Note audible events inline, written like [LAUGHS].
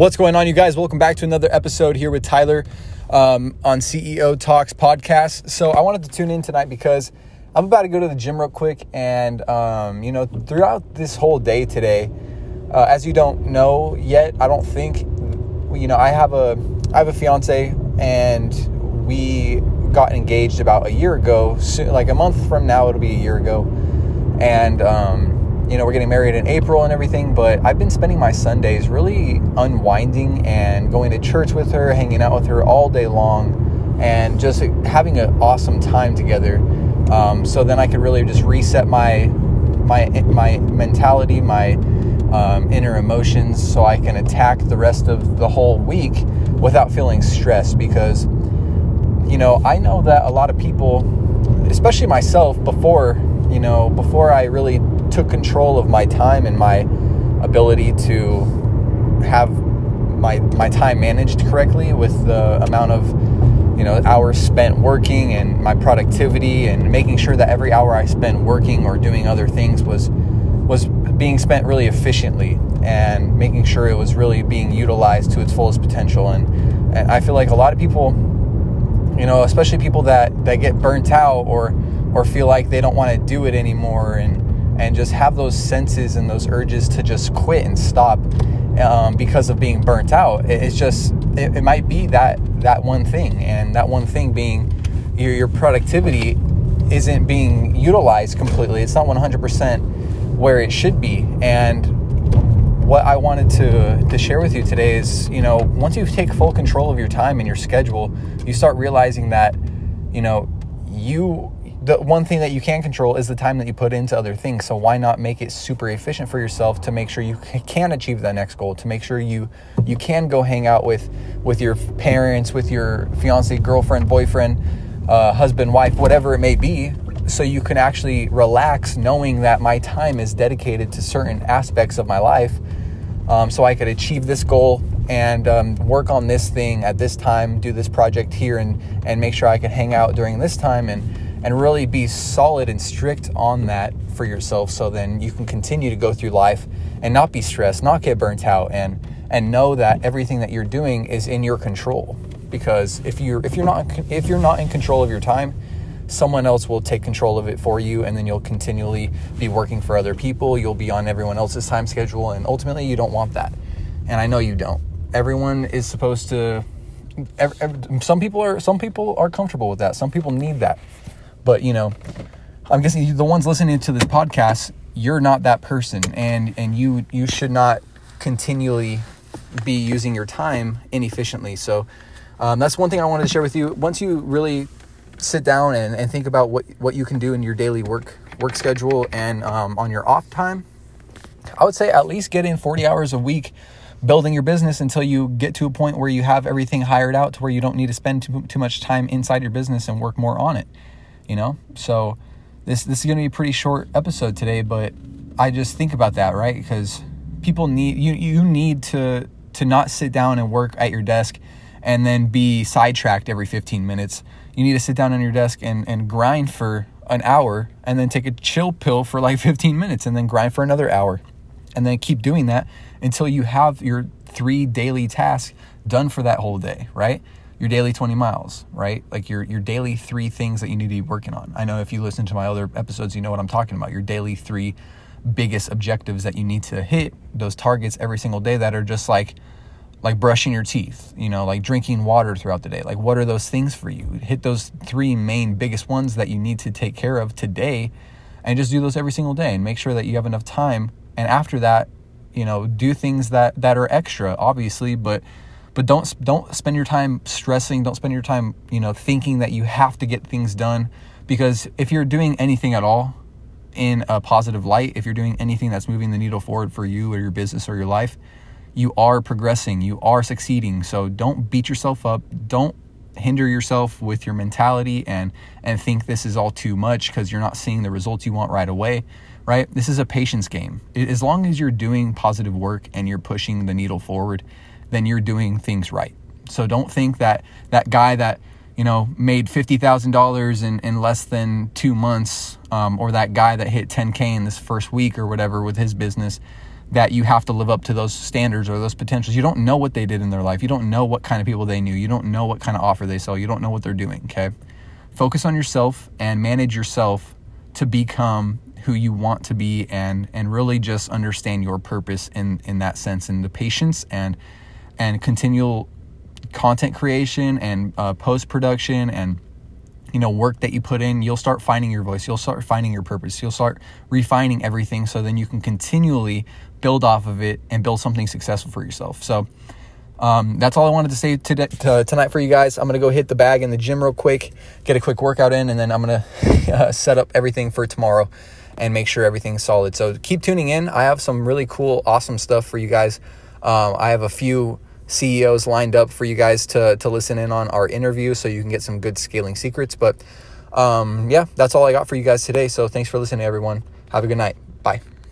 What's going on, you guys? Welcome back to another episode here with Tyler um, on CEO Talks podcast. So, I wanted to tune in tonight because I'm about to go to the gym real quick. And, um, you know, throughout this whole day today, uh, as you don't know yet, I don't think, you know, I have a, I have a fiance and we got engaged about a year ago. So, like a month from now, it'll be a year ago. And, um, you know, we're getting married in April and everything, but I've been spending my Sundays really unwinding and going to church with her, hanging out with her all day long, and just having an awesome time together. Um, so then I could really just reset my my my mentality, my um, inner emotions, so I can attack the rest of the whole week without feeling stressed. Because you know, I know that a lot of people, especially myself, before you know, before I really took control of my time and my ability to have my my time managed correctly with the amount of you know hours spent working and my productivity and making sure that every hour I spent working or doing other things was was being spent really efficiently and making sure it was really being utilized to its fullest potential. And and I feel like a lot of people you know especially people that that get burnt out or or feel like they don't want to do it anymore and and just have those senses and those urges to just quit and stop um, because of being burnt out. It's just it, it, might be that that one thing, and that one thing being your your productivity isn't being utilized completely. It's not 100% where it should be, and what I wanted to to share with you today is, you know, once you take full control of your time and your schedule, you start realizing that, you know, you the one thing that you can control is the time that you put into other things. So why not make it super efficient for yourself to make sure you [LAUGHS] can achieve that next goal, to make sure you you can go hang out with with your parents, with your fiance, girlfriend, boyfriend, uh, husband, wife, whatever it may be, so you can actually relax knowing that my time is dedicated to certain aspects of my life, um, so I could achieve this goal and um, work on this thing at this time, do this project here, and and make sure I can hang out during this time and and really be solid and strict on that for yourself so then you can continue to go through life and not be stressed, not get burnt out and and know that everything that you're doing is in your control. Because if you're if you're not if you're not in control of your time, someone else will take control of it for you and then you'll continually be working for other people, you'll be on everyone else's time schedule and ultimately you don't want that. And I know you don't. Everyone is supposed to some people are some people are comfortable with that. Some people need that but you know, I'm guessing the ones listening to this podcast, you're not that person, and and you you should not continually be using your time inefficiently. So um, that's one thing I wanted to share with you. Once you really sit down and, and think about what what you can do in your daily work work schedule and um, on your off time, I would say at least get in 40 hours a week building your business until you get to a point where you have everything hired out to where you don't need to spend too, too much time inside your business and work more on it you know? So this this is going to be a pretty short episode today, but I just think about that, right? Because people need you you need to to not sit down and work at your desk and then be sidetracked every 15 minutes. You need to sit down on your desk and, and grind for an hour and then take a chill pill for like 15 minutes and then grind for another hour. And then keep doing that until you have your three daily tasks done for that whole day, right? Your daily 20 miles, right? Like your your daily three things that you need to be working on. I know if you listen to my other episodes, you know what I'm talking about. Your daily three biggest objectives that you need to hit, those targets every single day that are just like like brushing your teeth, you know, like drinking water throughout the day. Like what are those things for you? Hit those three main biggest ones that you need to take care of today and just do those every single day and make sure that you have enough time and after that, you know, do things that that are extra obviously, but but don't don't spend your time stressing. Don't spend your time you know thinking that you have to get things done. Because if you're doing anything at all in a positive light if you're doing anything that's moving the needle forward for you or your business or your life you are progressing. You are succeeding. So don't beat yourself up. Don't hinder yourself with your mentality and and think this is all too much because you're not seeing the results you want right away right? This is a patience game. As long as you're doing positive work and you're pushing the needle forward then you're doing things right. So don't think that that guy that you know made fifty thousand dollars in in less than two months, um, or that guy that hit 10k in this first week or whatever with his business, that you have to live up to those standards or those potentials. You don't know what they did in their life. You don't know what kind of people they knew. You don't know what kind of offer they sell. You don't know what they're doing, okay? Focus on yourself and manage yourself to become who you want to be and and really just understand your purpose in in that sense and the patience and and continual content creation and uh, post production and you know work that you put in you'll start finding your voice you'll start finding your purpose you'll start refining everything so then you can continually build off of it and build something successful for yourself so um, that's all I wanted to say today, to, tonight for you guys. I'm gonna go hit the bag in the gym real quick, get a quick workout in, and then I'm gonna [LAUGHS] uh, set up everything for tomorrow and make sure everything's solid. So keep tuning in. I have some really cool, awesome stuff for you guys. Um, I have a few CEOs lined up for you guys to to listen in on our interview, so you can get some good scaling secrets. But um, yeah, that's all I got for you guys today. So thanks for listening, everyone. Have a good night. Bye.